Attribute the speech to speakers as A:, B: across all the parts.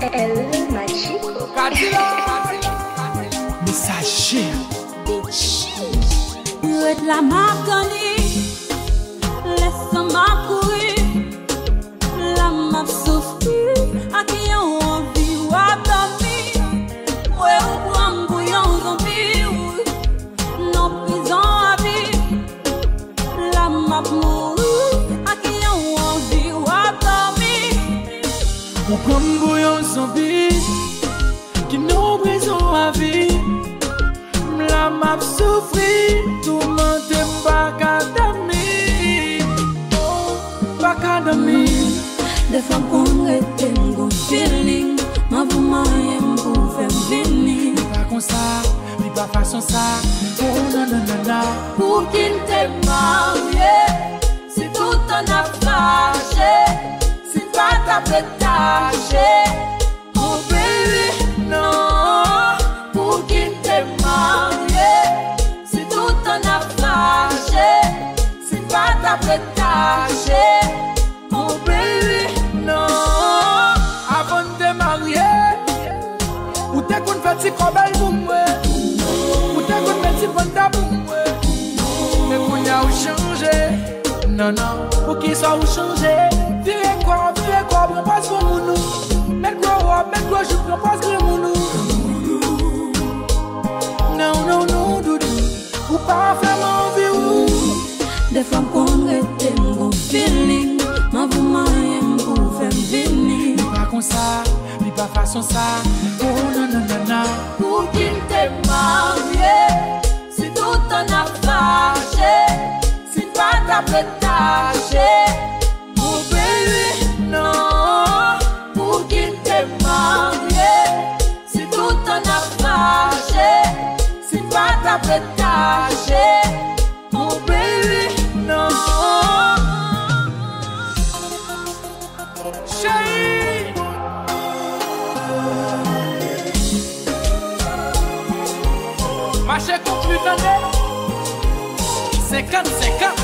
A: El Machiko
B: Mesaje
C: Mwen la makani Lesan makouri La map soufri Aki yon
B: zombi Ki nou brison avi Mla map soufri. Toumante baka dami. Baka dami.
C: Defan kon rete mgon feeling Ma vou maye mkou fem vini.
B: Li pa kon sa, li pa fason sa. Oh nananana
C: Pou kin te marye Se tout
B: an apache Se pat apetache Ti kobel pou mwen Ou te kon men ti panta pou mwen Mè koun ya ou chanje Nan nan, pou ki sa ou chanje Vire kwa, vire kwa, pou pas kon moun nou Mè kwa wap, mè kwa jup
C: Pou ki te mami Mache konklu tande Sekant, sekant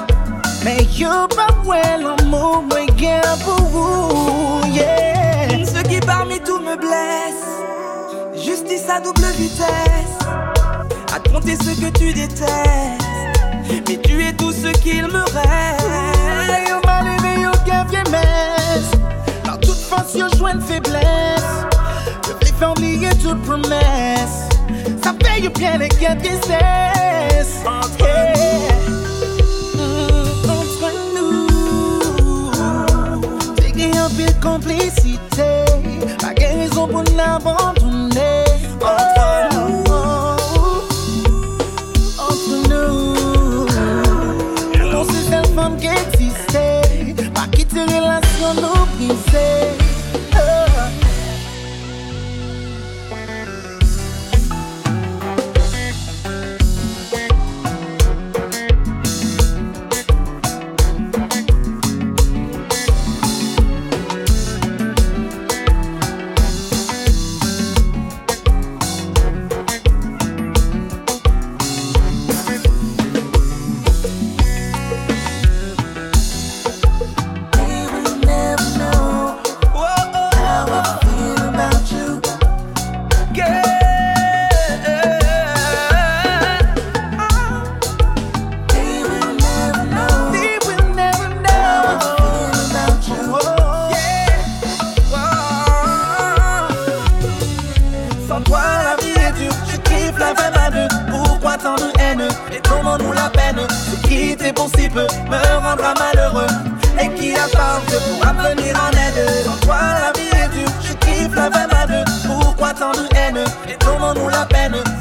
D: L'amour mwen gen pou vous, yeah.
E: Ce qui parmi tout me blesse Justice à double vitesse. À te compter ce que tu détestes Mais tu es tout ce qu'il me reste.
D: Yo mal aimé, yo gen viemesse Dans toute force yo jwenn faiblesse. Yo vle fè oubliye toute promesse. Ça yo bien le gen tristesse Yeah. Mm, pil komplicite Pa gen rizon pou n'abandone Antre nou Antre nou Kon se sel
E: fom ki eksiste Pa kite relasyon nou brise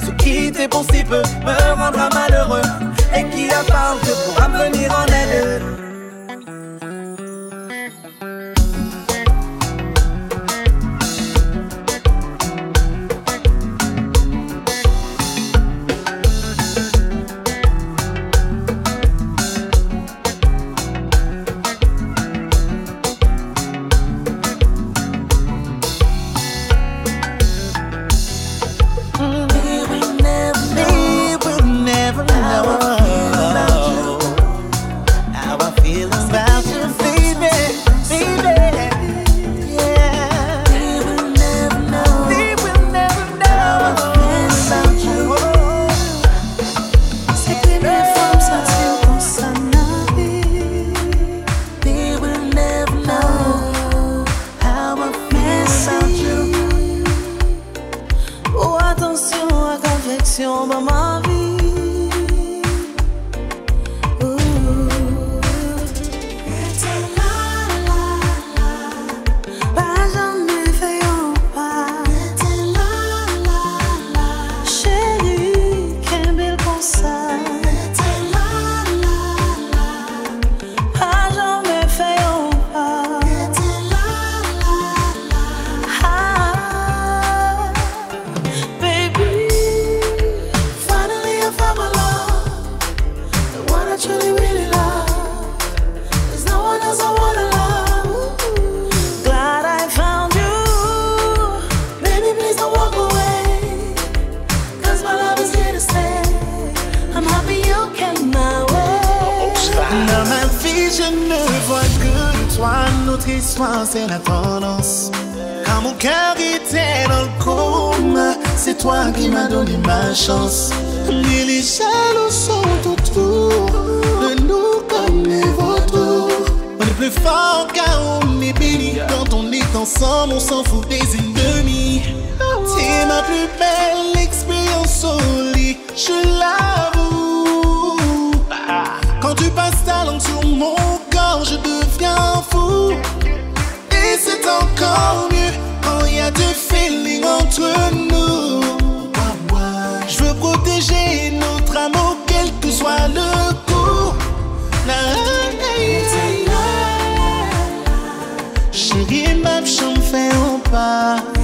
E: Ce qui était pour si peu me rendra malheureux. Et qui a part
F: Quand
D: tu passes ta sur mon corps, je deviens fou. Et c'est encore mieux quand il y a du feeling entre nous. Je veux protéger notre amour, quel que soit le la. Chérie, ma chambre fait un pas.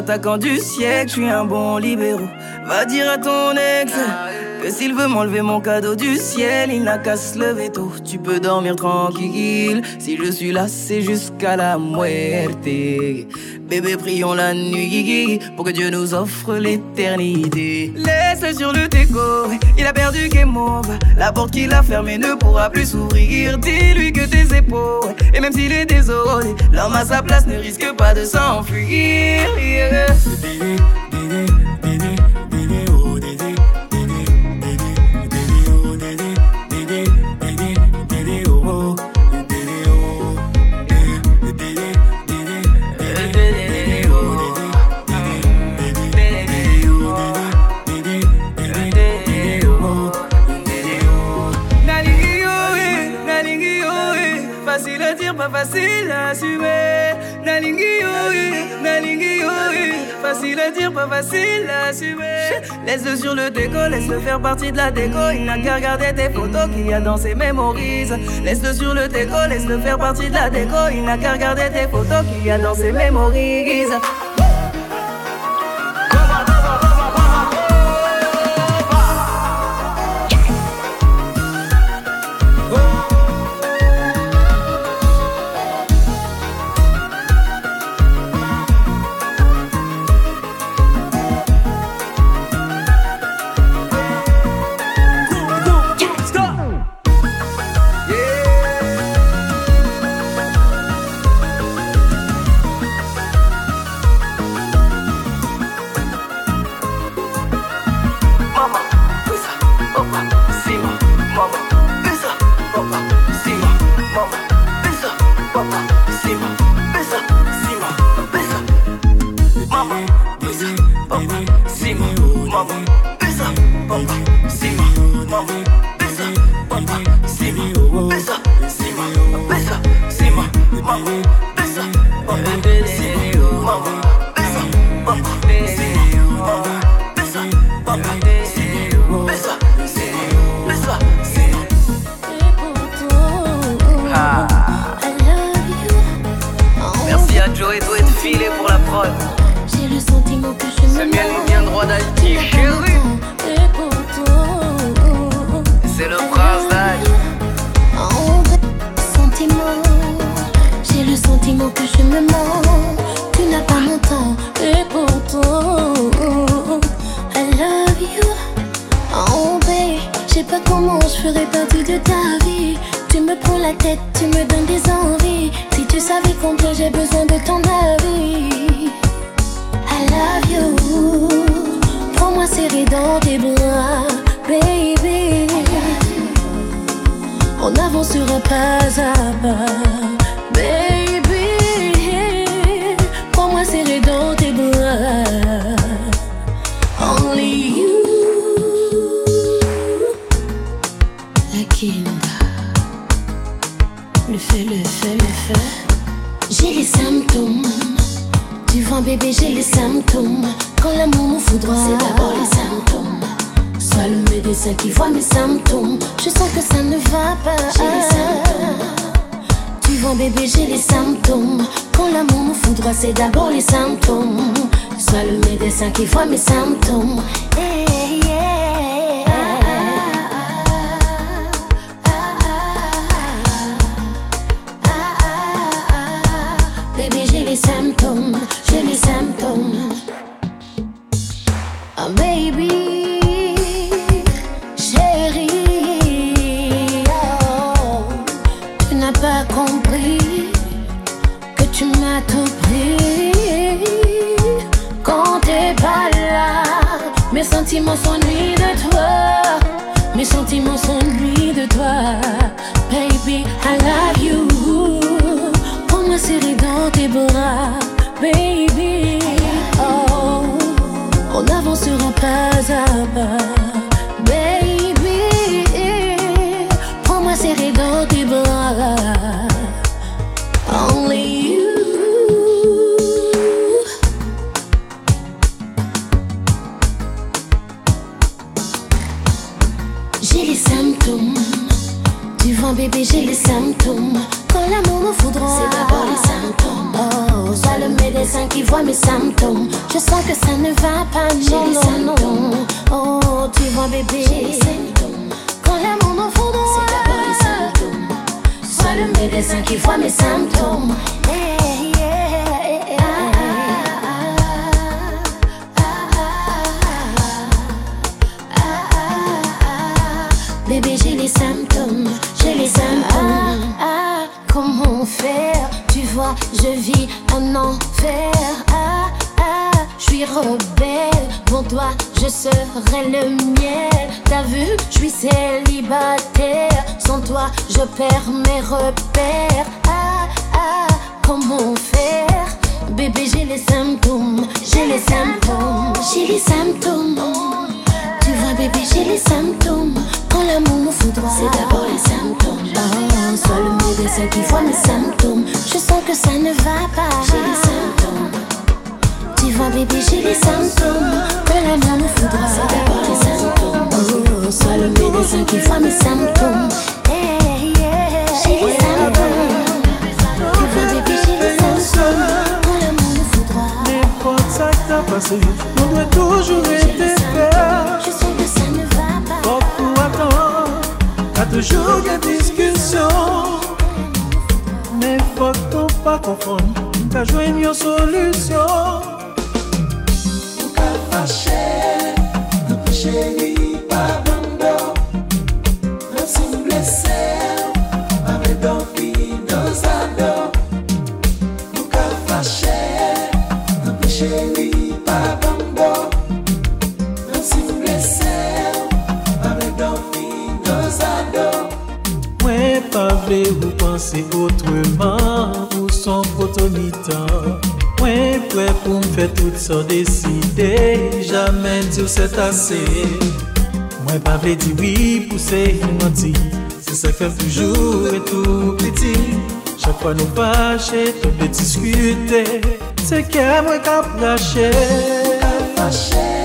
G: L'attaquant du siècle, je suis un bon libéraux. Va dire à ton ex que s'il veut m'enlever mon cadeau du ciel, il n'a qu'à se lever tôt. Tu peux dormir tranquille. Si je suis là, c'est jusqu'à la muerte. Bébé, prions la nuit pour que Dieu nous offre l'éternité. Sur le déco, il a perdu game over. La porte qu'il a fermée ne pourra plus s'ouvrir. Dis-lui que tes épaules, et même s'il est désolé, l'homme à sa place ne risque pas de s'enfuir. Faire partie de la déco. Il n'a qu'à regarder tes photos qu'il y a dans ses mémorises. Laisse-le sur le déco, laisse-le faire partie de la déco. Il n'a qu'à regarder tes photos qu'il y a dans ses mémorises.
H: bébé j'ai les symptômes Quand l'amour nous foudroie c'est d'abord les symptômes Soit le médecin qui voit mes symptômes. Eh, mon sol, qui voient mes symptômes.
I: N'importe ça passé, on doit toujours être
H: peur. Je sais que ça ne va pas.
I: Beaucoup attendre. t'as toujours des discussions. Mais faut pas confondre, t'as joué une solution. vle ou panse otreman Ou son potonitan Mwen pwe pou m fè tout sa deside Jamen diw se tase. Mwen pa vle diwi pou se imanti Se se fèm toujou etou pliti Chak fwa nou fache, tout de diskute Se ke mwen kap lache.
F: Kap lache.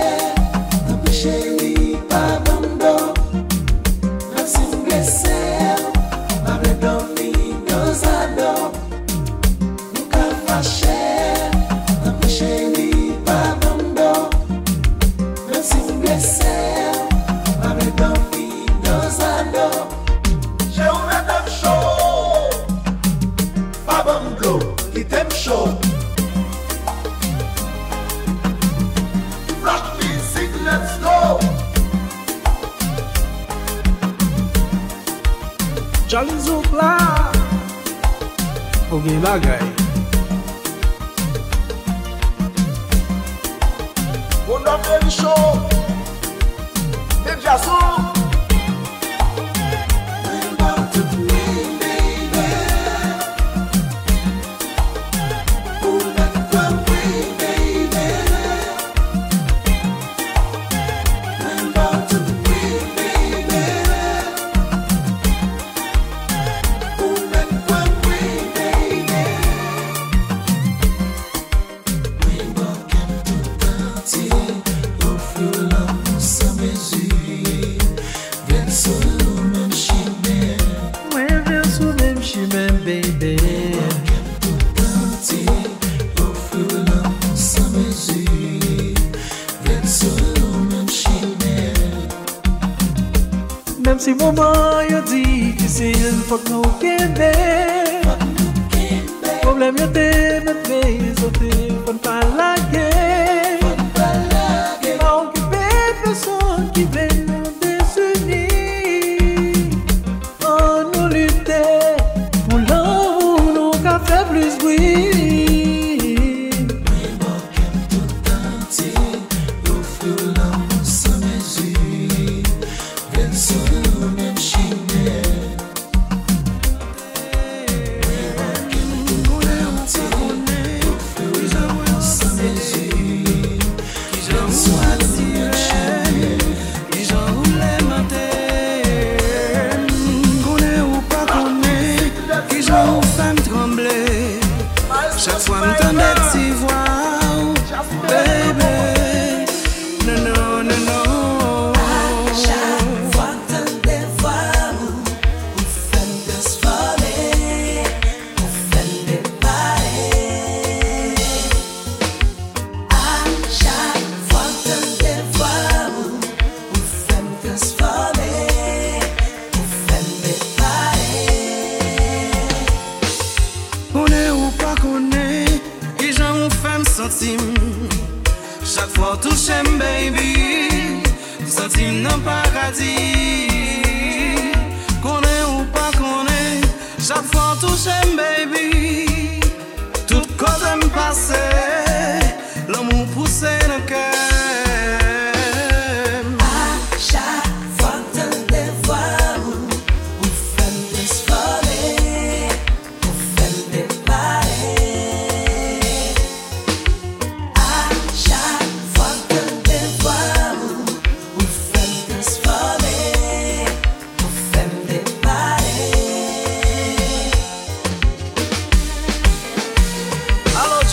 F: for
I: no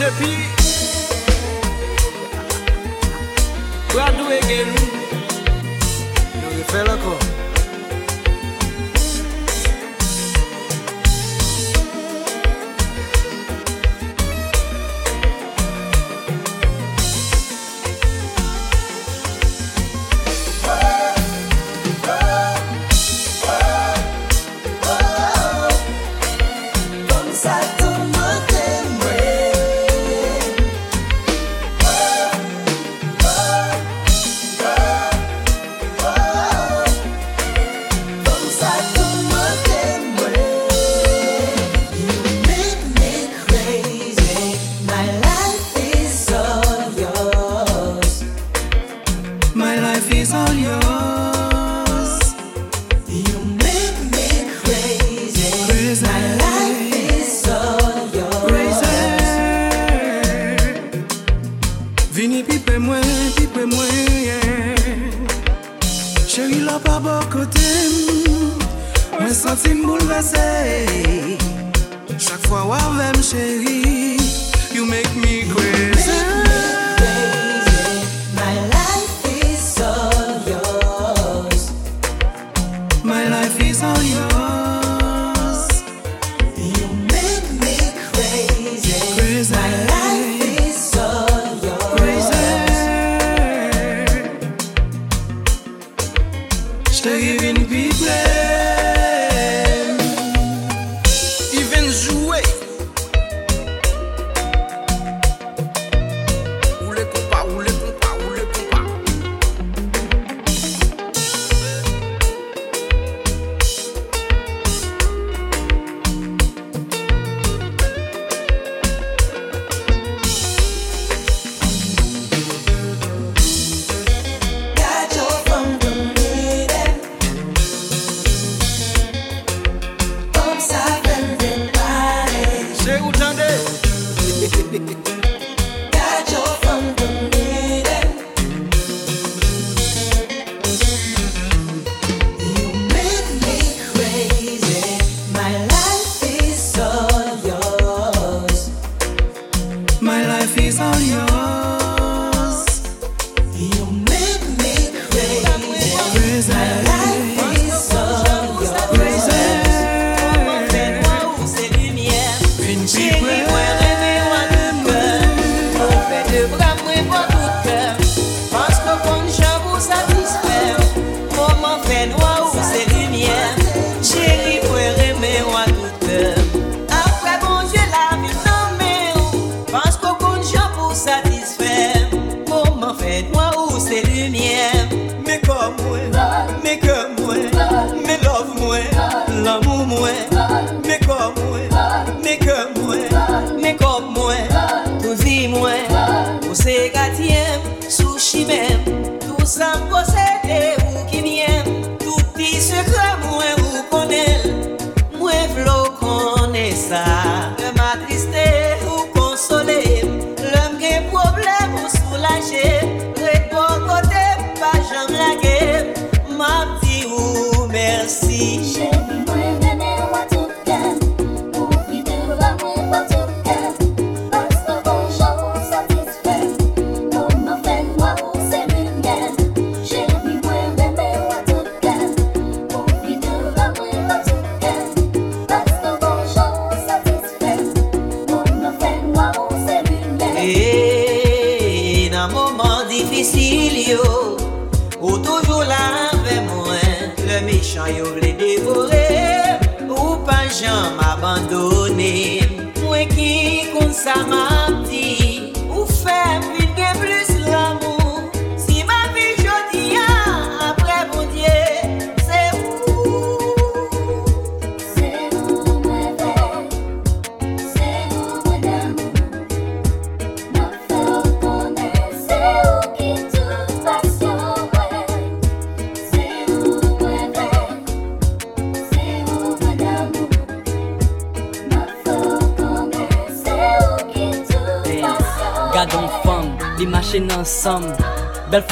I: Chepi What do again?
J: You call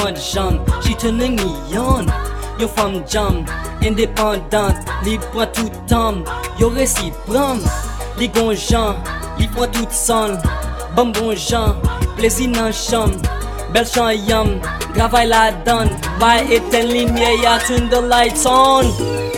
J: De jambe, j'y tenais yon Yo femme jam, indépendante, libre tout temps. Yo réciproque, li gonjan, li froid tout son Bon bon Jean, plaisir dans chambre. Belle chan yam, travail la donne. By éteindre lumière, ya turn the lights on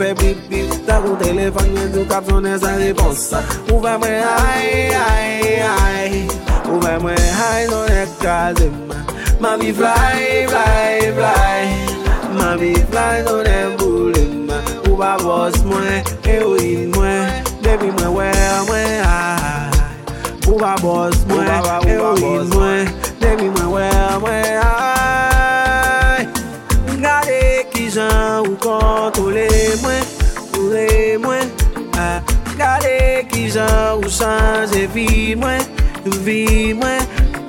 K: fe bip bip Ta ou telefon gen tou kap sonen sa repons Ou ve mwen hay, hay, hay Ou ve mwen hay sonen kaze man Mami fly, fly, fly Mami vi fly sonen boule man Ou ba boss mwen, heroin mwen Depi mwen we mwen hay Ou ba boss mwen, heroin mwen. Depi mwen we mwen hay dizan ou kontole mwen Koure mwen A gade ki zan ou san zevi mwen Vi mwen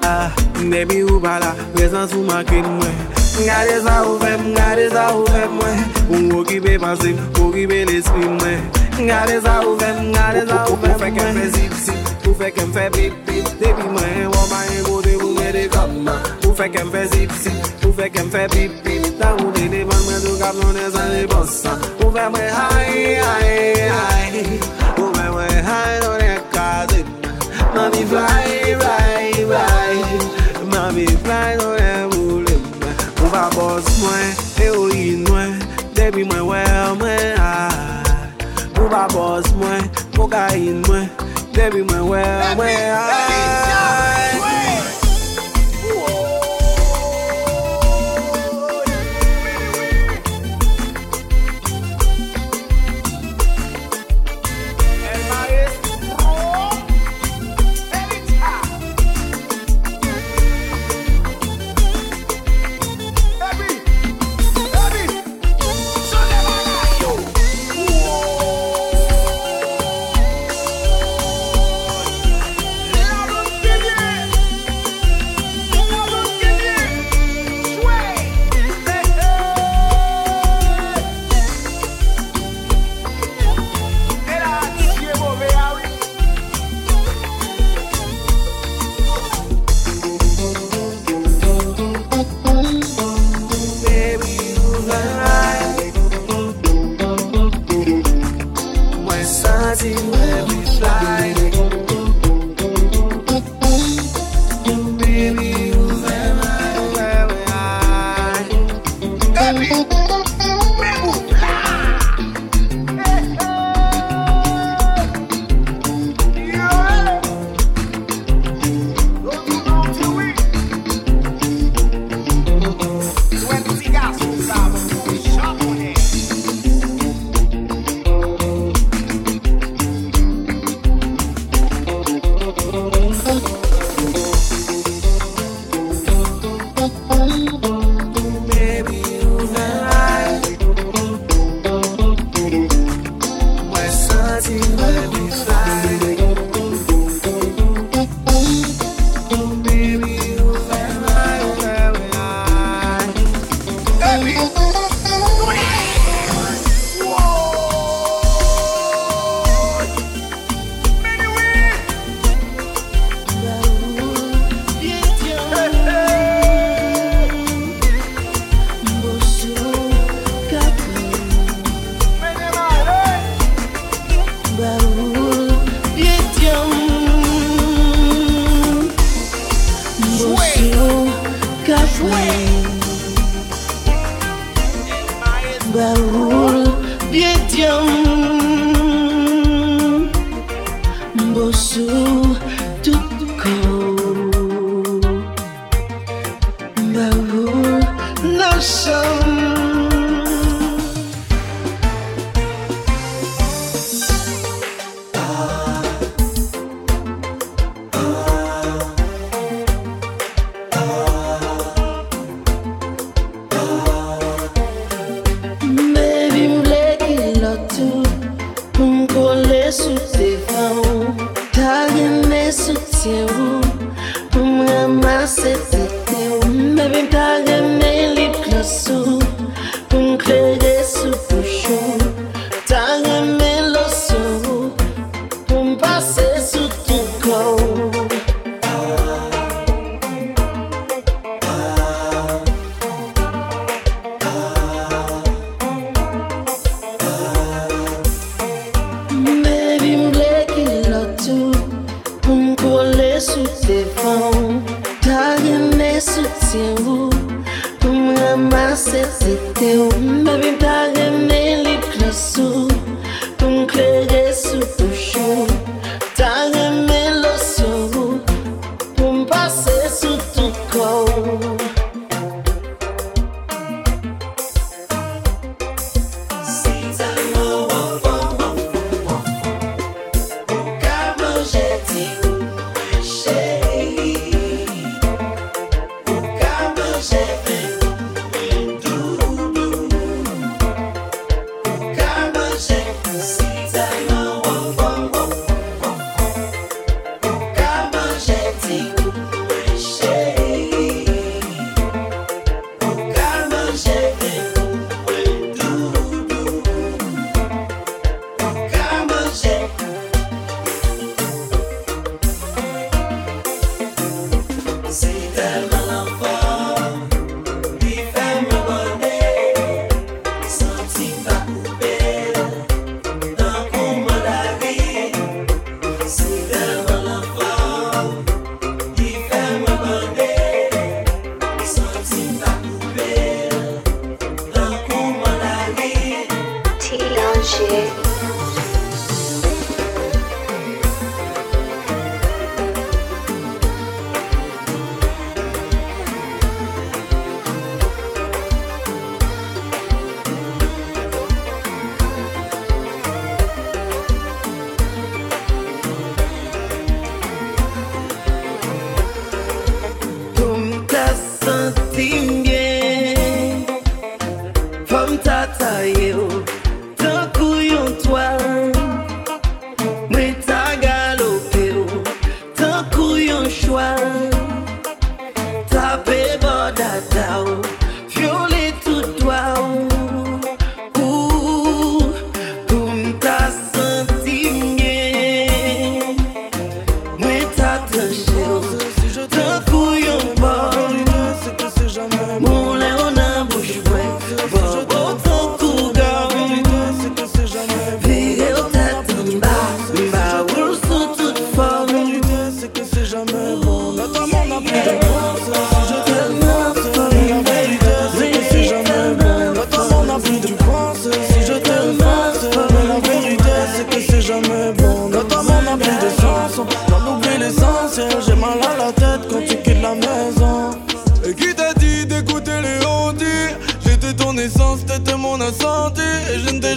K: A nebi ou bala Rezan sou maki mwen Gade zan ou vem, gade zan ou vem mwen Ou okipe pansim, okipe l'esprit mwen Gade zan ou vem, gade zan ou vem mwen Ou fek em fe zip zip, ou fek em fe bip bip. Depi mwen, waman yon kote ou mwen de kapman Ou fek m fe zip zip. Ou fek m fe pip pip Da ou de de ban mwen do kap Mwen san de bos Ou fek mwen hay hay hay. Ou fek mwen hay do de kaze. Mami fly fly fly. Mami fly do de boulem Ou pa bos mwen E ou in mwen. Depi mwen we mwen hay.
A: Ou pa bos mwen Ou ka in mwen. Depi mwen we mwen hay. Baby devan Kage me
G: soutien ou Pou m ramase zete ou
L: Mami kage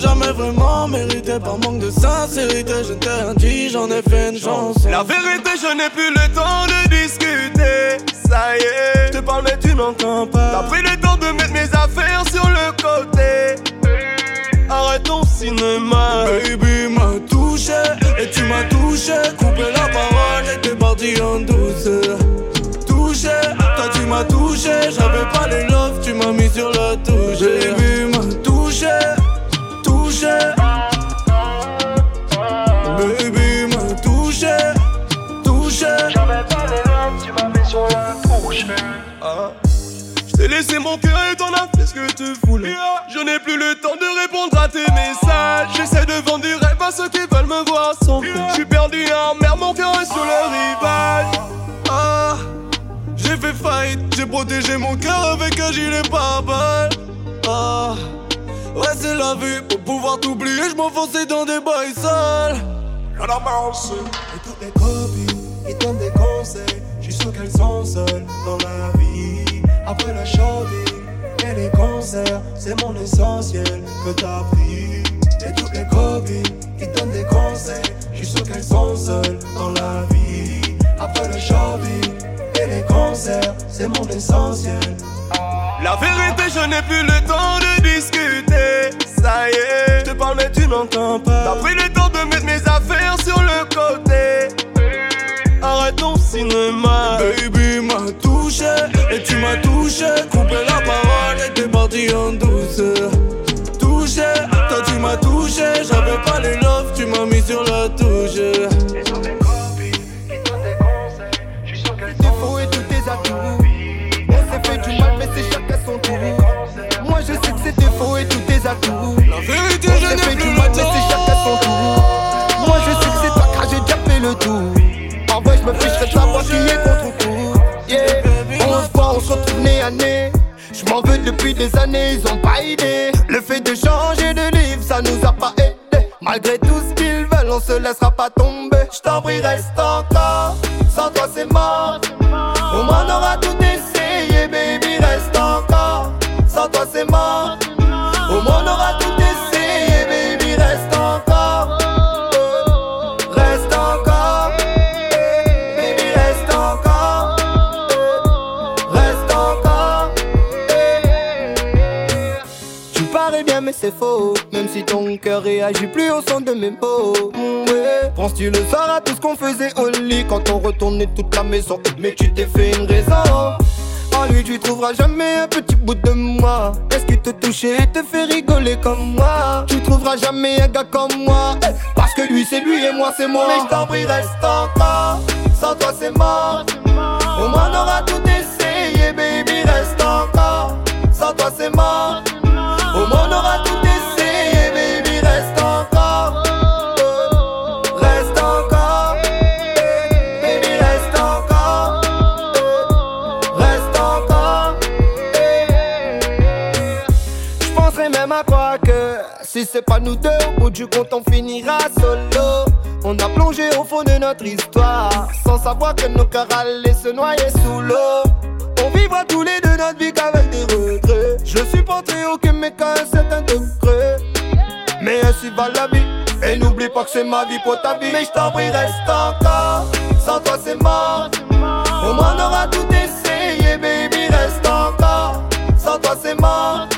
L: Jamais vraiment mérité Par manque de sincérité, je t'ai dit, j'en ai fait une chanson
M: La vérité, je n'ai plus le temps de discuter. Ça y est, je te parle, mais tu n'entends pas. T'as pris le temps de mettre mes affaires sur le côté. Arrête ton cinéma.
L: Baby m'a touché et tu m'as touché Coupé la parole et t'es parti en douceur Touché, toi tu m'as touché J'avais pas les love, tu m'as mis sur la touche Baby
M: Je t'ai laissé mon cœur et t'en as fait ce que tu voulais. Je n'ai plus le temps de répondre à tes messages. J'essaie de vendre du rêve à ceux qui veulent me voir sans Je suis perdu en mer, mon cœur est sur le rivage.
L: Ah, j'ai fait faillite, j'ai protégé mon cœur avec un gilet pare-balles. Ah, ouais, c'est la vie, pour pouvoir t'oublier, je m'enfonçais dans des bails sales.
M: La. Et toutes les copines, ils donnent des conseils. Sûr qu'elles sont seules dans la vie. Après le shopping et les concerts, c'est mon essentiel que t'as pris. Et toutes les copines qui donnent des conseils, je suis sûr qu'elles sont seules dans la vie. Après le shopping et les concerts, c'est mon essentiel. La vérité, je n'ai plus le temps de discuter. Ça y est, je te parle, mais tu n'entends pas. T'as pris le temps de mettre mes affaires sur le côté. Cinéma.
L: Baby m'a touché et tu m'as touché Coupé la parole et t'es parti en douceur Touché, toi tu m'as touché J'avais pas les love, tu m'as mis sur la touche
N: défauts et tous tes atouts. On s'est fait du mal, mais c'est chacun son tour. Moi je sais que c'est défauts et tous tes atouts. Depuis des années, ils ont pas idée. Le fait de changer de livre, ça nous a pas aidé. Malgré tout ce qu'ils veulent, on se laissera pas tomber. Je t'en prie, reste encore. Sans toi, c'est mort. Cœur réagit plus au son de mes mots. Ouais. Penses-tu le soir à tout ce qu'on faisait au lit? Quand on retournait toute la maison? Mais tu t'es fait une raison. En lui, tu trouveras jamais un petit bout de moi. Est-ce qu'il te touchait et te fait rigoler comme moi? Tu trouveras jamais un gars comme moi. Parce que lui, c'est lui et moi, c'est moi. Mais je t'en prie, reste encore. Sans toi, c'est mort. Au moins, on aura tout essayé, baby, reste encore. Sans toi, c'est mort. Au moins, on aura tout c'est pas nous deux, au bout du compte, on finira solo. On a plongé au fond de notre histoire sans savoir que nos cœurs allaient se noyer sous l'eau. On vivra tous les deux notre vie qu'avec des regrets. Je supporterai aucun mec à un certain degré. Mais ainsi va la vie. Et n'oublie pas que c'est ma vie pour ta vie. Mais je t'en prie, reste encore. Sans toi, c'est mort. Au moins, on aura tout essayé, baby, reste encore. Sans toi, c'est mort.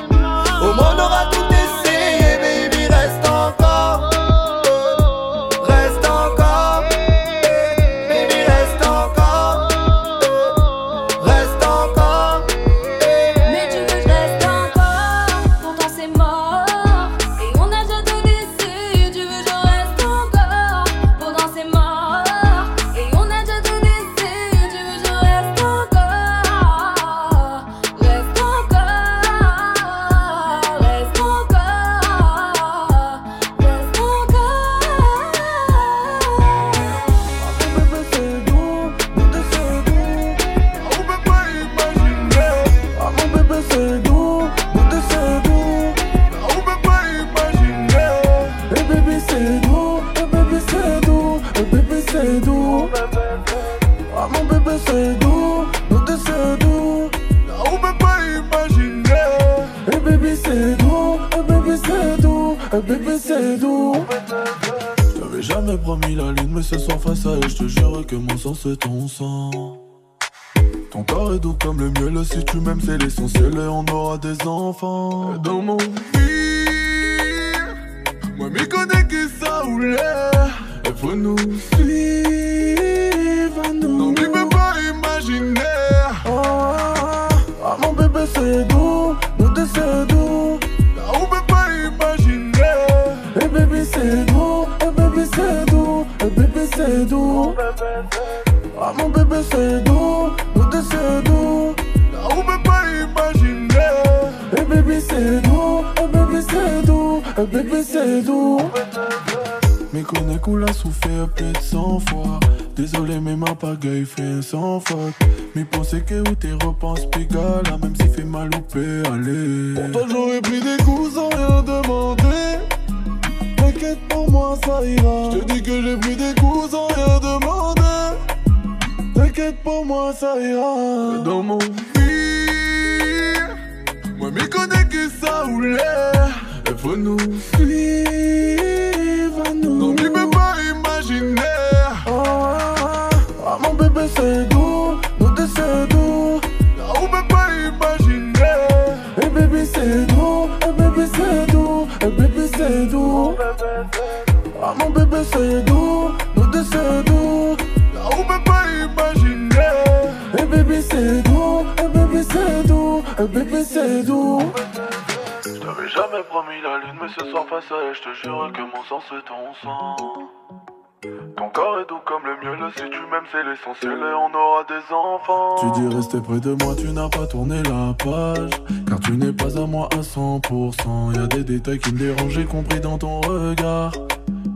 M: Miel, si tu m'aimes c'est l'essentiel et on aura des enfants. Tu dis rester près de moi, tu n'as pas tourné la page. Car tu n'es pas à moi à 100%. Y a des détails qui me dérangent, j'ai compris dans ton regard.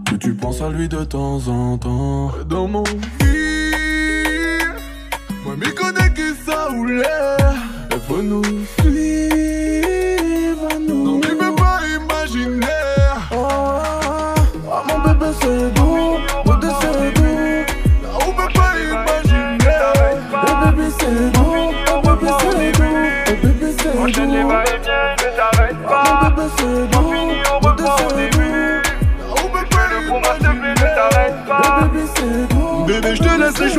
M: Que tu penses à lui de temps en temps. Dans mon vie, moi m'y connais qui ça voulait. Il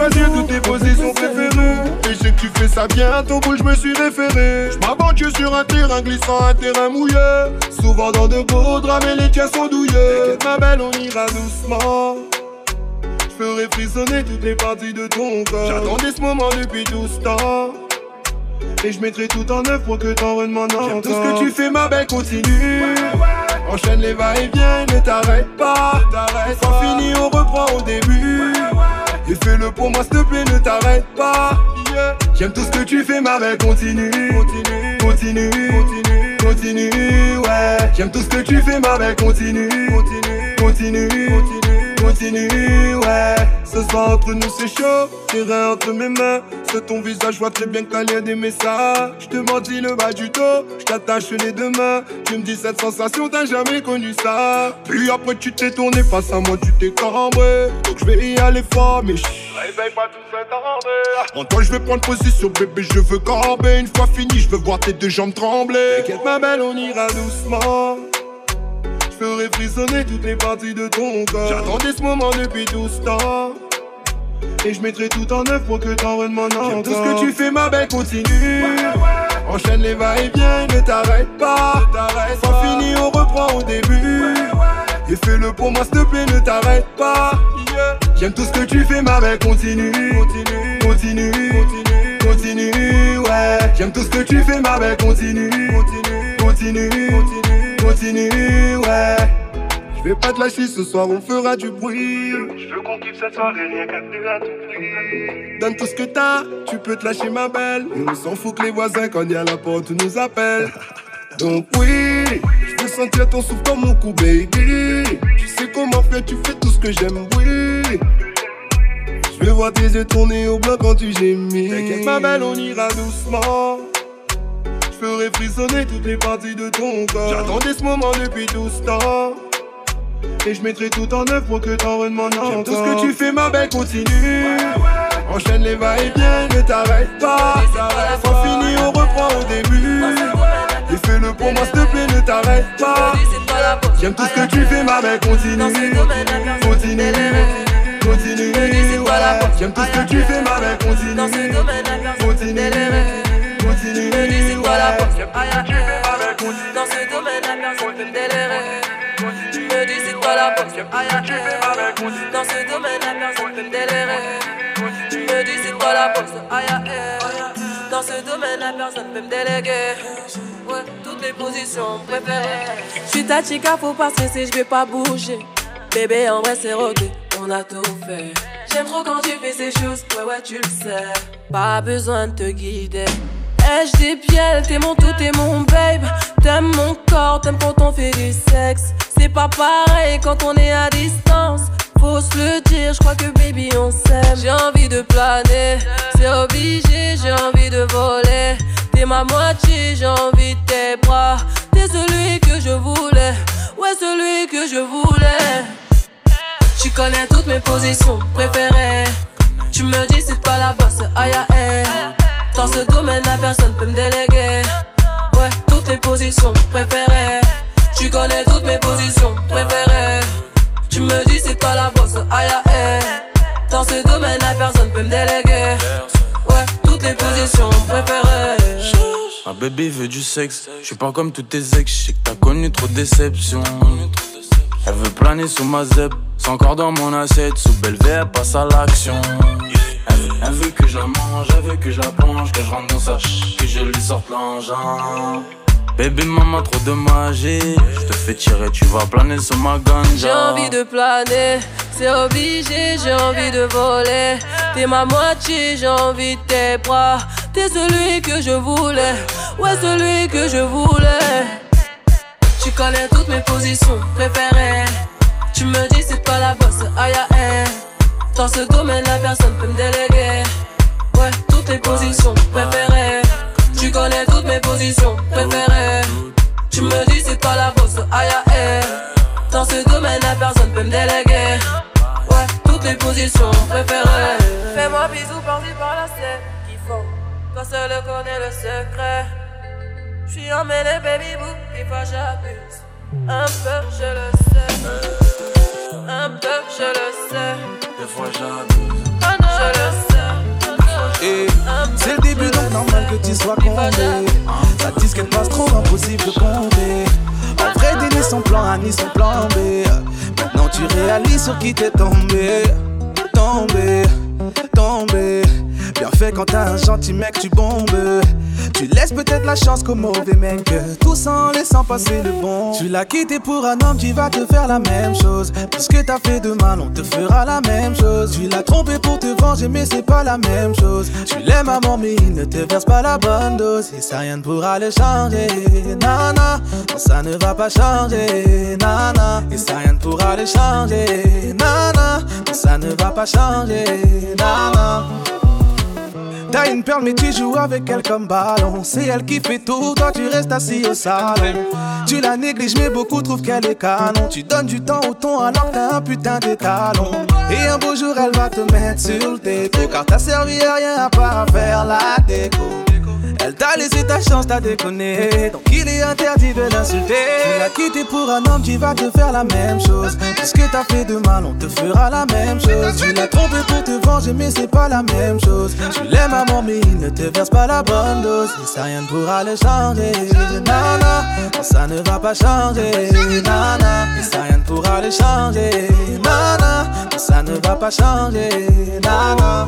O: choisir toutes tes positions préférées. Et je sais que tu fais ça bien, ton boule, je me suis référé. Je sur un terrain glissant, un terrain mouillé. Souvent dans de beaux draps, mais les tiens sont douillés. Ma belle, on ira doucement. Je ferai frissonner toutes les parties de ton corps. J'attendais ce moment depuis tout ce temps. Et je mettrai tout en œuvre pour que t'en redemandes encore. Tout ce que tu fais, ma belle, continue. Enchaîne les va-et-vient et ne t'arrête pas. Sans fini, on reprend au début. Fais-le pour moi, s'il te plaît, ne t'arrête pas. J'aime tout ce que tu fais, ma belle, continue. Continue, continue, continue, ouais. J'aime tout ce que tu fais, ma belle, continue. Continue, continue, continue, continue, ouais. Ce soir entre nous c'est chaud, tes reins entre mes mains. C'est ton visage, je vois très bien que l'air d'aimer ça. Je te mordis le bas du dos, je t'attache les deux mains. Tu me dis cette sensation, t'as jamais connu ça. Puis après tu t'es tourné face à moi, tu t'es cambré. Donc je vais y aller fort, mais. Réveille pas tout s'attendre. En toi je vais prendre position, bébé, je veux camber. Une fois fini, je veux voir tes deux jambes trembler. T'inquiète ma belle, on ira doucement. Ferai frissonner toutes les parties de ton corps. J'attendais ce moment depuis tout ce temps. Et je mettrai tout en œuvre pour que t'en redemandes encore. Tout ce que tu fais, ma belle, continue. Enchaîne les va-et-vient, ne t'arrête pas. Sans fini, on reprend au début. Et fais-le pour moi, s'il te plaît, ne t'arrête pas. J'aime tout ce que tu fais, ma belle, continue. Continue, continue, continue, ouais. J'aime tout ce que tu fais, ma belle, continue. Continue, continue, continue, ouais. Je vais pas te lâcher ce soir, on fera du bruit.
M: Je veux qu'on kiffe cette soirée, rien qu'à te à tout prix.
O: Donne tout ce que t'as, tu peux te lâcher ma belle. Et on s'en fout que les voisins, quand y a la porte, nous appellent. Donc oui, je veux sentir ton souffle dans mon cou, baby. Tu sais comment faire, tu fais tout ce que j'aime, oui. Je veux voir tes yeux tourner au blanc quand tu gémis. T'inquiète ma belle, on ira doucement. Ferai frissonner toutes les parties de ton corps. J'attendais ce moment depuis tout ce temps. Et je mettrai tout en œuvre pour que t'en redemandes encore. Tout ce que tu fais, ma belle, continue. Enchaîne les va-et-vient, ne t'arrête pas. Sans fini, on reprend au début. Et fais-le pour moi, s'il te plaît, ne t'arrête pas. J'aime tout ce que tu fais, ma belle, continue. Continue, continue. J'aime tout ce que tu fais, ma belle, continue. Continue, continue, ouais.
P: Dans ce domaine, la personne peut me délérer. Me dis c'est quoi la aïe Dans ce domaine la personne peut me délérer me dis c'est quoi la aïe Dans ce domaine la personne peut me déléguer Ouais, toutes les positions préférées Je suis ta chica, faut pas stresser, je vais pas bouger Bébé en vrai c'est ok, on a tout fait J'aime trop quand tu fais ces choses, ouais ouais tu le sais Pas besoin de te guider Ai-je des pieds, t'es mon tout, t'es mon babe? T'aimes mon corps, t'aimes quand on fait du sexe. C'est pas pareil quand on est à distance. Faut se le dire, je crois que baby on s'aime. J'ai envie de planer, c'est obligé, j'ai envie de voler. T'es ma moitié, j'ai envie de tes bras. T'es celui que je voulais, ouais celui que je voulais. Tu connais toutes mes positions préférées. Tu me dis c'est pas la bosse, aïe aïe dans ce domaine, la personne peut me déléguer. Ouais, toutes les positions préférées. Tu connais toutes mes positions préférées. Tu me dis c'est toi la bosse, aïe aïe. Dans ce domaine, la personne peut me déléguer. Ouais, toutes les positions préférées.
Q: Ma bébé veut du sexe. Je suis pas comme tous tes ex. Je que t'as connu trop de déceptions. Elle veut planer sous ma zeb. C'est encore dans mon assiette. Sous belle elle passe à l'action. Elle veut, que je la mange, elle veut que je la plonge, que je rentre dans sa ch, que je lui sorte l'engin. Bébé maman trop de magie, je te fais tirer, tu vas planer sur ma ganja.
P: J'ai envie de planer, c'est obligé, j'ai envie de voler. T'es ma moitié, j'ai envie de tes bras. T'es celui que je voulais, ouais celui que je voulais. Tu connais toutes mes positions préférées. Tu me dis c'est toi la bosse, aïe aïe. Dans ce domaine, la personne peut me déléguer. Ouais, toutes les positions préférées. Tu connais toutes mes positions préférées. Tu me dis c'est toi la bosse, aïe aïe. Dans ce domaine, la personne peut me déléguer. Ouais, toutes les positions préférées. Fais-moi bisous par-ci par-là, c'est kiffant. Toi seul connais le secret. J'suis emmêlé, baby boo, des fois j'abuse. Un peu, je le sais. Un peu, je le sais.
D: C'est le début donc normal que tu sois condé. Ça disquette passe trop impossible de compter. En vrai son plan A ni son plan B. Maintenant tu réalises sur qui t'es tombé. Tombé, tombé Bien fait quand t'as un gentil mec tu bombes. Tu laisses peut-être la chance qu'au mauvais mec Tout en laissant passer le bon. Tu l'as quitté pour un homme qui va te faire la même chose. Puisque t'as fait de mal on te fera la même chose. Tu l'as trompé pour te venger mais c'est pas la même chose. Tu l'aimes à mort mais il ne te verse pas la bonne dose. Et ça rien ne pourra le changer. Nana, non ça ne va pas changer. Nana, et ça rien ne pourra le changer. Nana, non ça ne va pas changer. Nana T'as une perle mais tu joues avec elle comme ballon. C'est elle qui fait tout, toi tu restes assis au salon Tu la négliges mais beaucoup trouvent qu'elle est canon. Tu donnes du temps au ton alors que t'as un putain d'étalon Et un beau jour elle va te mettre sur le déco. Car t'as servi à rien à part faire la déco elle t'a laissé ta chance, t'as déconné. Donc il est interdit de l'insulter. Tu l'as quitté pour un homme qui va te faire la même chose. Ce que t'as fait de mal, on te fera la même chose. Tu l'as trompé pour te venger, mais c'est pas la même chose. Tu l'aimes à mort, mais il ne te verse pas la bonne dose. Et ça rien ne pourra le changer. Nana, non, ça ne va pas changer. Nana, et ça rien ne pourra le changer. Nana, non, ça ne va pas changer. Nana.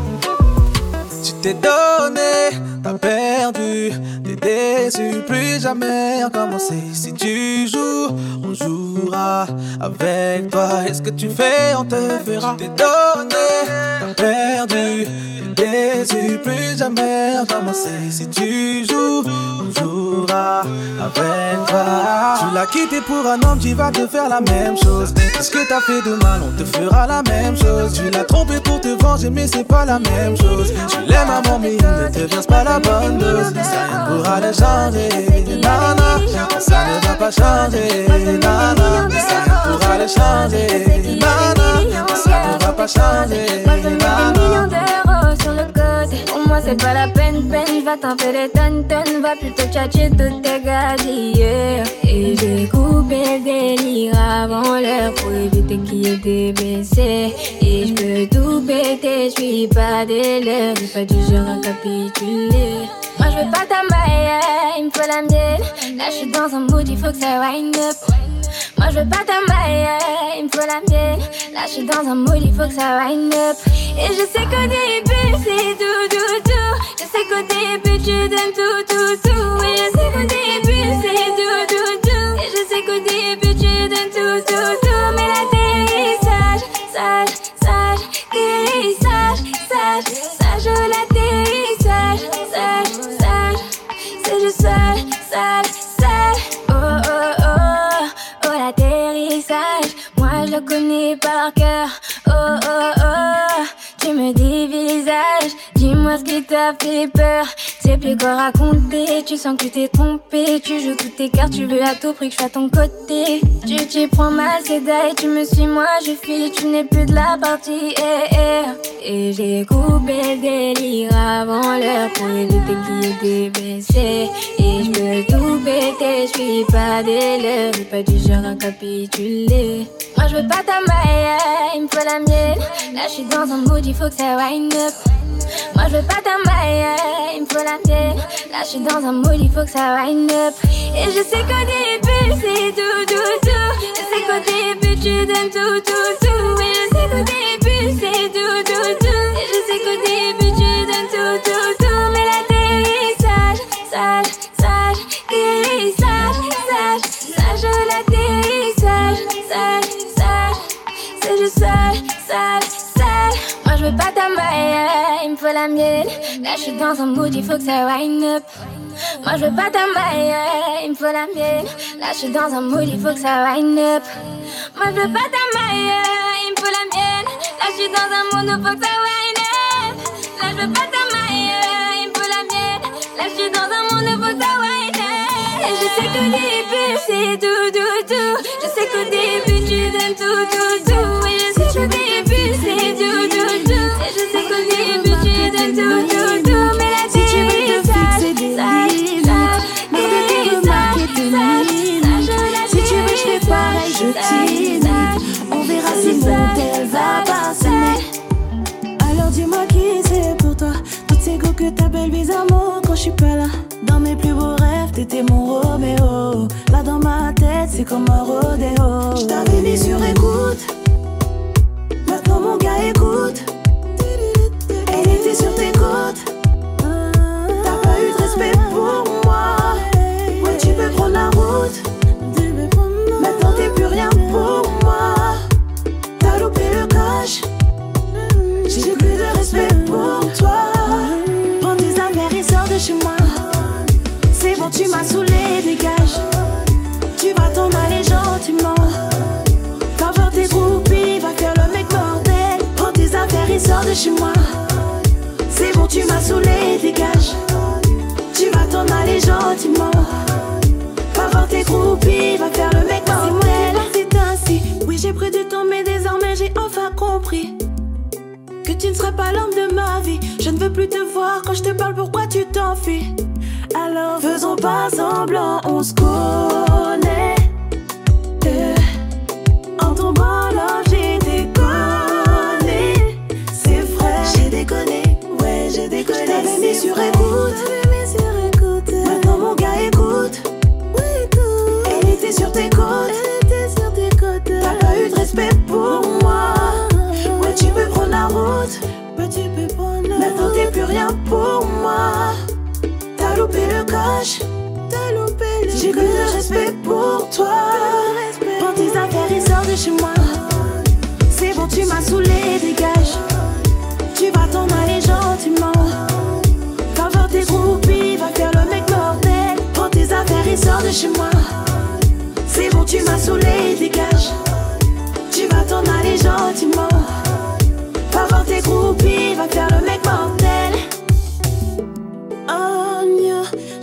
D: T'es donné, t'as perdu, t'es déçu, plus jamais recommencer. Si tu joues, on jouera avec toi. Et ce que tu fais, on te. Tu t'es donné, t'as perdu, t'es déçu, plus jamais recommencer. Si tu joues, on jouera avec toi. Tu l'as quitté pour un homme qui va te faire la même chose. Ce que t'as fait de mal, on te fera la même chose. Tu l'as trompé pour te venger, mais c'est pas la même chose. Tu l'aimes mais il ne te pas la bonne dose. Ça rien pourra le changer. Nana, ça ne va pas changer. Nana, ça rien pourra le changer. Nana, ça ne va pas changer.
R: D'euros sur le côté Pour moi c'est pas la peine, peine Va t'en faire des tonnes, tonnes Va plutôt tchatcher toutes tes gadgets yeah. Et j'ai coupé le délire avant l'heure Pour éviter qu'il y ait des baissés Et je peux tout péter, je suis pas des lèvres pas du genre à capituler Moi je veux pas ta maille, il me faut la mienne Là je suis dans un mood, il faut que ça wind up moi je veux pas ta maille, il me faut la mienne. Là je suis dans un mood, il faut que ça wind up. Et je sais qu'au début c'est tout, tout, tout. Je sais qu'au début tu donnes tout, tout, tout. Et je sais qu'au début c'est tout, tout, tout. Et je sais qu'au début sale, sale. Oh, oh, oh, oh, l'atterrissage. Moi, je le connais par cœur. Oh, oh, oh, tu me dévisages. Dis-moi ce qui t'a fait peur. C'est plus quoi raconter. Tu sens que t'es trompé. Tu joues toutes tes cartes. Tu veux à tout prix que je sois à ton côté. Tu t'y prends mal, c'est. Tu me suis, moi, je file. Tu n'es plus de la partie. eh, eh. Et j'ai coupé le délire avant l'heure pour éviter qu'il y. Et je peux tout péter, je suis pas des lèvres, pas du genre à capituler. Moi je veux pas ta maille, il me faut la mienne. Là je suis dans un mood, il faut que ça wind up. Moi je veux pas ta maille, il me faut la mienne. Là je suis dans un mood, il faut que ça wind up. Et je sais qu'au début c'est tout, tout, tout. Je sais qu'au début tu donnes tout, tout, tout. Je suis dans un mood, il faut que ça wind up. Moi je veux pas ta maille, il me faut la mienne. Là je suis dans un mood, il faut que ça wind up. Moi je veux pas ta maille, il me faut la mienne. Là je suis dans un mood, il faut que ça wind up. Là je veux pas ta maille, il me faut la mienne. Là je suis dans un monde, il faut que ça wind up. Et je sais qu'au début c'est tout, tout, tout. Je sais qu'au début tu donnes tout, tout, tout. Et je sais qu'au début c'est tout, tout, tout. Et je sais qu'au début tu donnes tout, tout,
S: On verra si mon tel va passer. Alors dis-moi qui c'est pour toi. Toutes ces goûts que t'appelles bizarrement quand je suis pas là. Dans mes plus beaux rêves, t'étais mon Roméo. Là dans ma tête, c'est comme un rodéo. Je t'avais mis sur écoute. Maintenant mon gars écoute. M'as saoulé, dégage. Tu vas t'en aller gentiment. Va voir tes groupies, va faire le mec mortel. Prends tes affaires et sors de chez moi. C'est bon, tu m'as saoulé, dégage. Tu vas t'en aller gentiment. Va voir tes groupies, va faire le mec mortel. C'est ainsi, oui, j'ai pris du temps, mais désormais j'ai enfin compris. Que tu ne serais pas l'homme de ma vie. Je ne veux plus te voir quand je te parle, pourquoi tu t'enfuis? Alors faisons pas semblant, on se connaît. Euh, En tombant là, j'ai déconné. C'est vrai, j'ai déconné. Ouais, j'ai déconné. Je t'avais mis sur écoute. Maintenant mon gars écoute. Elle était sur tes côtes. T'as pas eu de respect pour moi. Ouais, tu peux prendre la route. Maintenant t'es plus rien pour moi. J'ai plus de respect pour toi. Prends tes affaires et sors de chez moi. C'est bon, tu m'as saoulé, dégage. Tu vas t'en aller gentiment. Va voir tes groupies, va faire le mec mortel. Prends tes affaires et sors de chez moi. C'est bon, tu m'as saoulé, dégage. Tu vas t'en aller gentiment. Va voir tes groupies, va faire le mec mortel.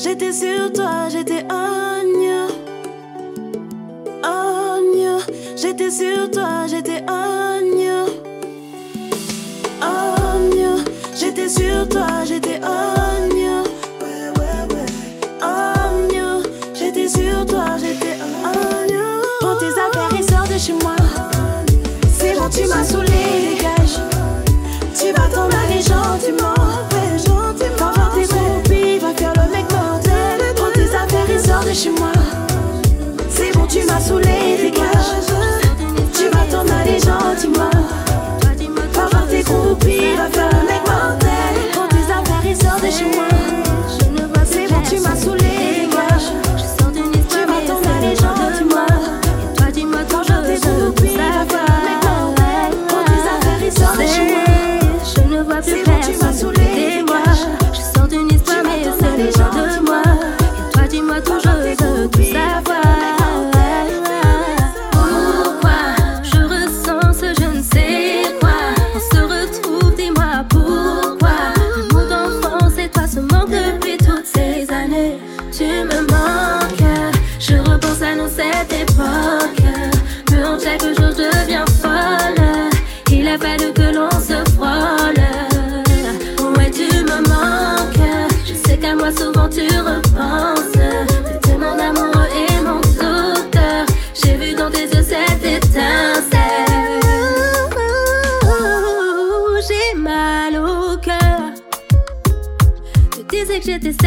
S: J'étais sur toi, j'étais agneau. Agneau, j'étais sur toi, j'étais agneau. Agneau, j'étais sur toi, j'étais agneau. Agneau, j'étais sur toi, j'étais agneau. Prends tes affaires et sors de chez moi. C'est bon, tu m'as saoulé, dégage. Tu vas aller gentiment. Ouais, C'est bon, tu m'as saoulé, dégage.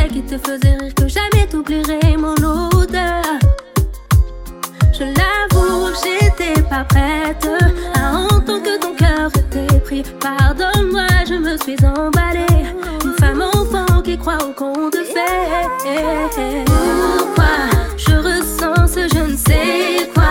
T: Qui te faisait rire, que jamais t'oublierais mon odeur. Je l'avoue, j'étais pas prête à entendre que ton cœur était pris. Pardonne-moi, je me suis emballée. Une femme enfant qui croit au conte de fées. Pourquoi je ressens ce je ne sais quoi?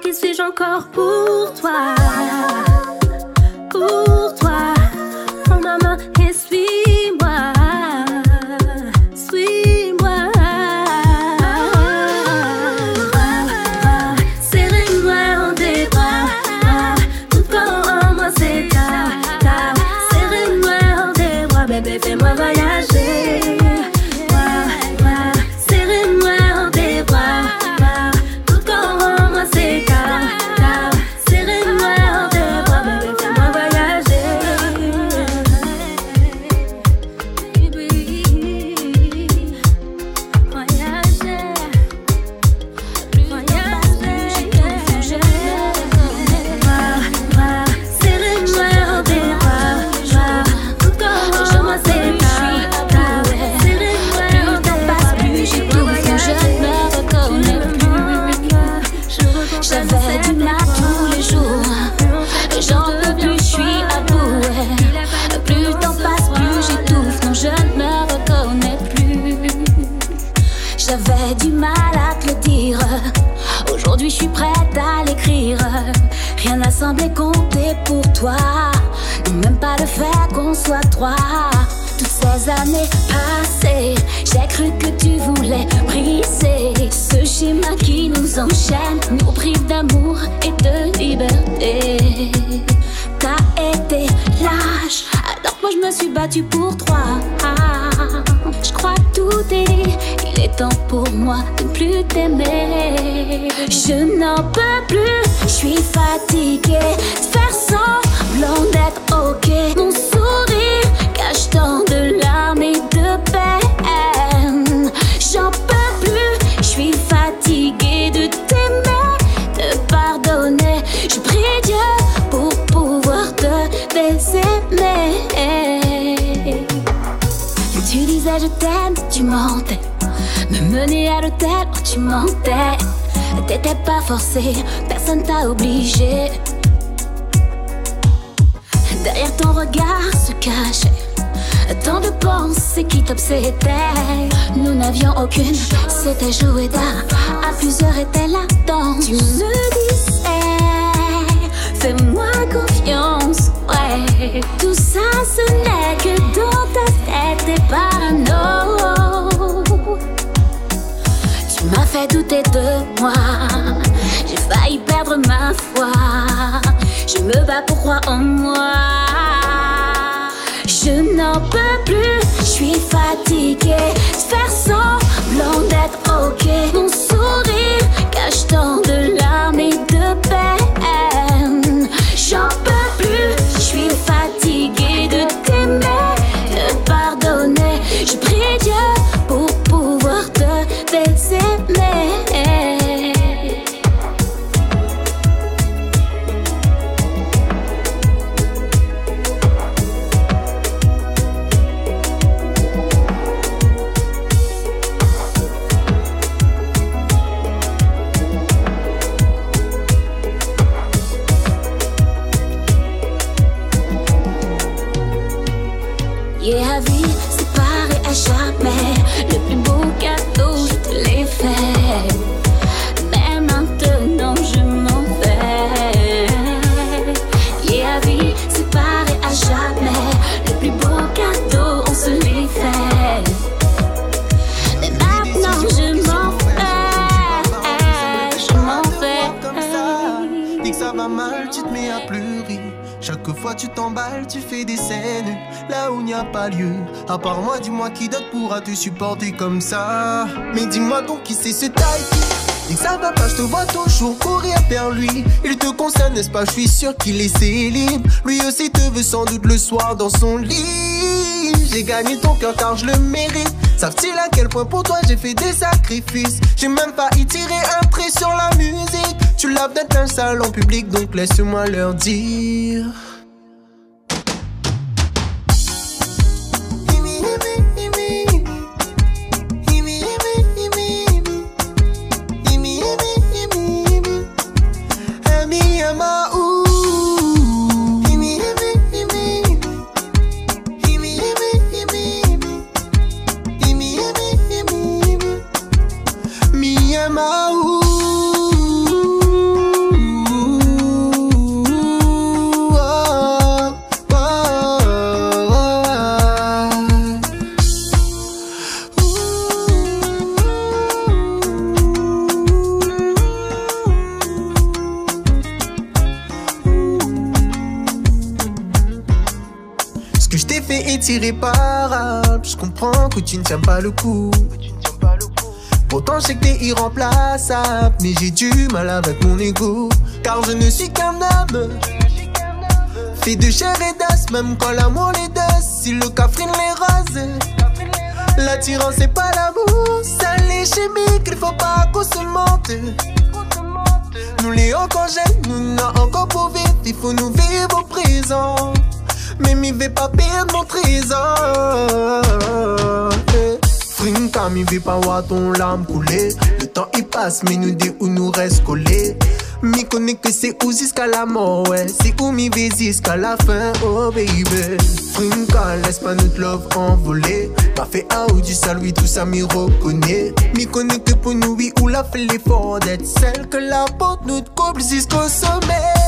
T: Qui suis-je encore pour toi? Pour toi.
H: Soit trois. Toutes ces années passées, j'ai cru que tu voulais briser ce schéma qui nous enchaîne, nous prive d'amour et de liberté. T'as été lâche, alors moi je me suis battue pour toi. Je crois que tout est dit, il est temps pour moi de ne plus t'aimer. Je n'en peux plus, je suis fatiguée faire semblant d'être ok. Tant de larmes et de peine. J'en peux plus, je suis fatiguée de t'aimer, de pardonner. Je prie Dieu pour pouvoir te baiser. Tu disais je t'aime, tu mentais. Me mener à l'hôtel, tu mentais. T'étais pas forcé, personne t'a obligé. Derrière ton regard se cachait tant de pensées qui t'obsédaient. Nous n'avions aucune, c'était joué d'art. À plusieurs était la danse. Tu me disais, fais-moi confiance. Ouais, tout ça ce n'est que dans ta tête et parano. Tu m'as fait douter de moi. J'ai failli perdre ma foi. Je me bats pour croire en moi. Je n'en peux plus. Je suis fatiguée faire semblant d'être ok. Mon sourire cache tant de larmes
U: Tu te mets à pleurer. Chaque fois tu t'emballes, tu fais des scènes là où il n'y a pas lieu. À part moi, dis-moi qui d'autre pourra te supporter comme ça. Mais dis-moi donc qui c'est ce taille Dès que ça va pas, je te vois toujours courir vers lui. Il te concerne, n'est-ce pas? Je suis sûr qu'il est célib. Lui aussi te veut sans doute le soir dans son lit. J'ai gagné ton cœur car je le mérite. Savent-ils à quel point pour toi j'ai fait des sacrifices? J'ai même pas y tirer un trait sur la musique. Tu laves d'être un salon public, donc laisse-moi leur dire.
F: tiens pas le coup. Pourtant, je sais que t'es irremplaçable, mais j'ai du mal avec mon ego. Car je ne suis qu'un homme. Fait de chair et d'as, même quand l'amour les desse, si le cafrine les roses. L'attirance, c'est pas l'amour, c'est les chimiques, il faut pas qu'on se mente. Nous les encore jeunes, nous n'a encore pour vivre, il faut nous vivre au présent. Mais m'y vais pas perdre mon trésor. String comme il pas voir ton larme couler. Le temps il passe mais nous dit où nous reste collés Mi connaît que c'est où jusqu'à la mort ouais. C'est où mi vise jusqu'à la fin oh baby. String laisse pas notre love envoler Pas fait out du salut tout ça mi reconnaît. Mi connais que pour nous oui où la fait l'effort D'être celle que la porte nous couple jusqu'au sommet.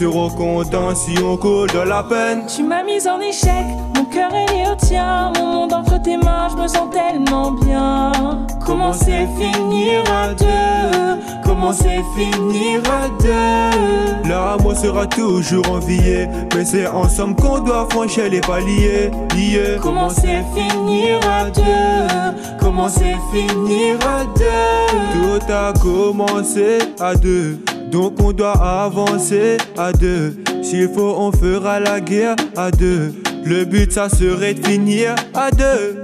V: Seront contents si on coule de la peine
W: Tu m'as mise en échec, mon cœur est lié au tien. Mon monde entre tes mains, je me sens tellement bien. Comment c'est finir à deux? Comment c'est finir à deux?
V: L'amour sera toujours envié Mais c'est ensemble qu'on doit franchir les paliers yeah.
W: Comment c'est finir à deux? Comment c'est finir à deux?
V: Tout a commencé à deux donc on doit avancer à deux. S'il faut, on fera la guerre à deux. Le but, ça serait de finir à deux.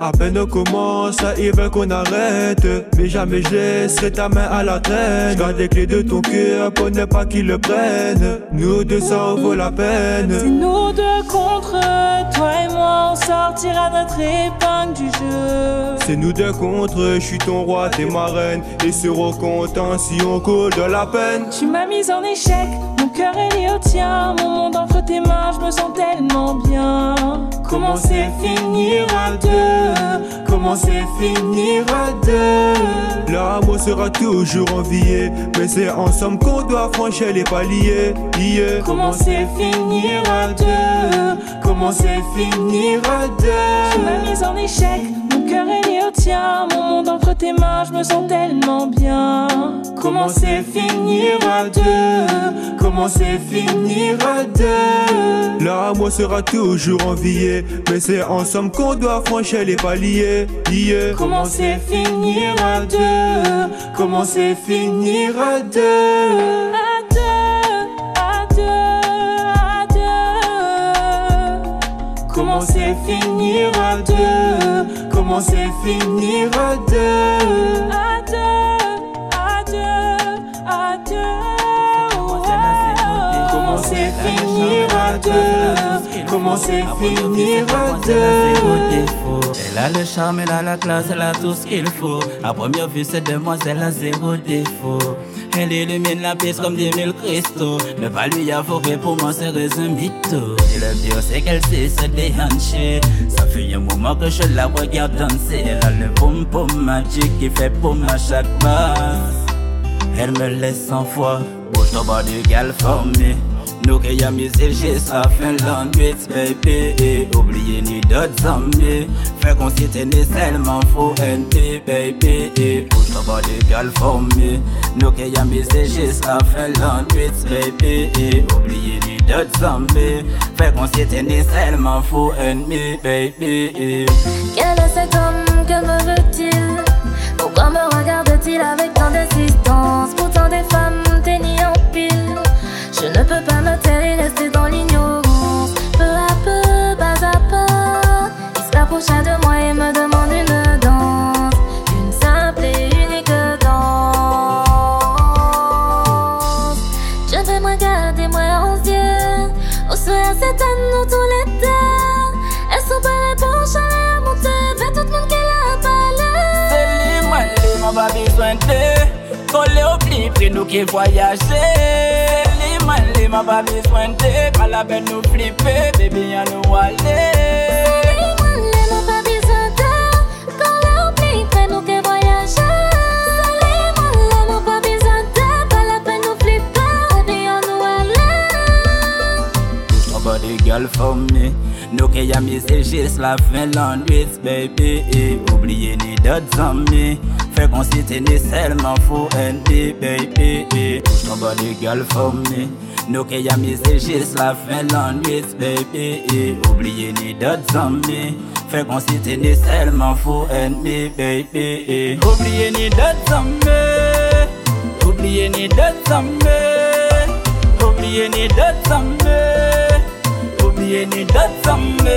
V: À peine on commence, ils veulent qu'on arrête. Mais jamais je laisserai ta main à la traîne. Garde les clés de ton cœur pour ne pas qu'ils le prennent. Nous deux, ça en vaut la peine.
W: C'est nous deux contre toi et moi, on sortira notre épingle du jeu.
V: C'est nous deux contre, je suis ton roi, t'es ma reine. Et seront contents si on coule de la peine.
W: Tu m'as mise en échec, cœur est lié au tien. Mon monde entre tes mains, je me sens tellement bien. Comment c'est finir à deux? Comment c'est finir à deux?
V: L'amour sera toujours envié. Mais c'est ensemble qu'on doit franchir les paliers. Yeah.
W: Comment c'est finir à deux? Comment c'est finir à deux? Tu m'as mise en échec, cœur est lié au tien. Mon monde entre tes mains, je me sens tellement bien. Comment c'est finir à deux? Comment c'est finir à deux?
V: L'amour sera toujours envié. Mais c'est ensemble qu'on doit franchir les paliers. Yeah.
W: Comment c'est finir à deux? Comment c'est finir à deux? À deux, à deux, à deux Comment c'est finir à deux? Comment c'est finir à deux? À deux, à deux, à deux Comment c'est finir à deux? Comment c'est finir à deux?
X: Elle a le charme, elle a la classe, elle a tout ce qu'il faut. À première vue, cette demoiselle a zéro défaut. Elle illumine la pièce comme des mille cristaux. Ne pas lui avouer pour moi, c'est un mytho. Et le pire, c'est qu'elle sait se déhancher. Ça fait un moment que je la regarde danser. Elle a le boum boum magique qui fait boum à chaque basse. Elle me laisse sans foi. Bouge ton body, girl, for me. Nous que y'a mis juste à Finlande, bitch, baby. Oubliez ni d'autres amis. Fait qu'on s'y tenait seulement faux NP, baby. Bouge ton body, girl, for me. Nous que y'a mis juste à Finlande, bitch, baby. Oubliez ni d'autres amis. Fait qu'on s'y tenait seulement faux NP, baby.
T: Quel est cet homme, que me veut-il? Pourquoi me regarde-t-il avec tant d'insistance Pourtant des femmes peux pas me taire et rester dans l'ignorance. Peu à peu, pas à pas Il se rapprocha de moi et me demande une danse. Une simple et unique danse. Je vais me regarder moi en yeux. Au soir cette nous tous les deux. Elles sont pas les à monter Vers tout le monde qu'elle a parlé.
X: C'est moi, les m'a pas besoin de Coller au pli, pris nous qui voyager Mwen pa biswen te, pala bel nou flipe Baby yon nou wale Sali
T: mwen le nou pa biswen te Kan le ou pli kre nou ke voyaje Sali mwen le nou pa biswen te Pala bel nou flipe
X: Baby yon nou wale Nobody girl for me Nou ke yami se jis la fin lan wis baby Oubliye ni dot zami Fè kon si te ni selman fo endi baby Nobody girl for me Nou ke ya mize jis la fin lan wis baby e Oubliye ni dot zami Fè kon si te ni selman fo enmi baby e Oubliye ni dot zami Oubliye ni dot zami Oubliye ni dot zami Oubliye ni dot zami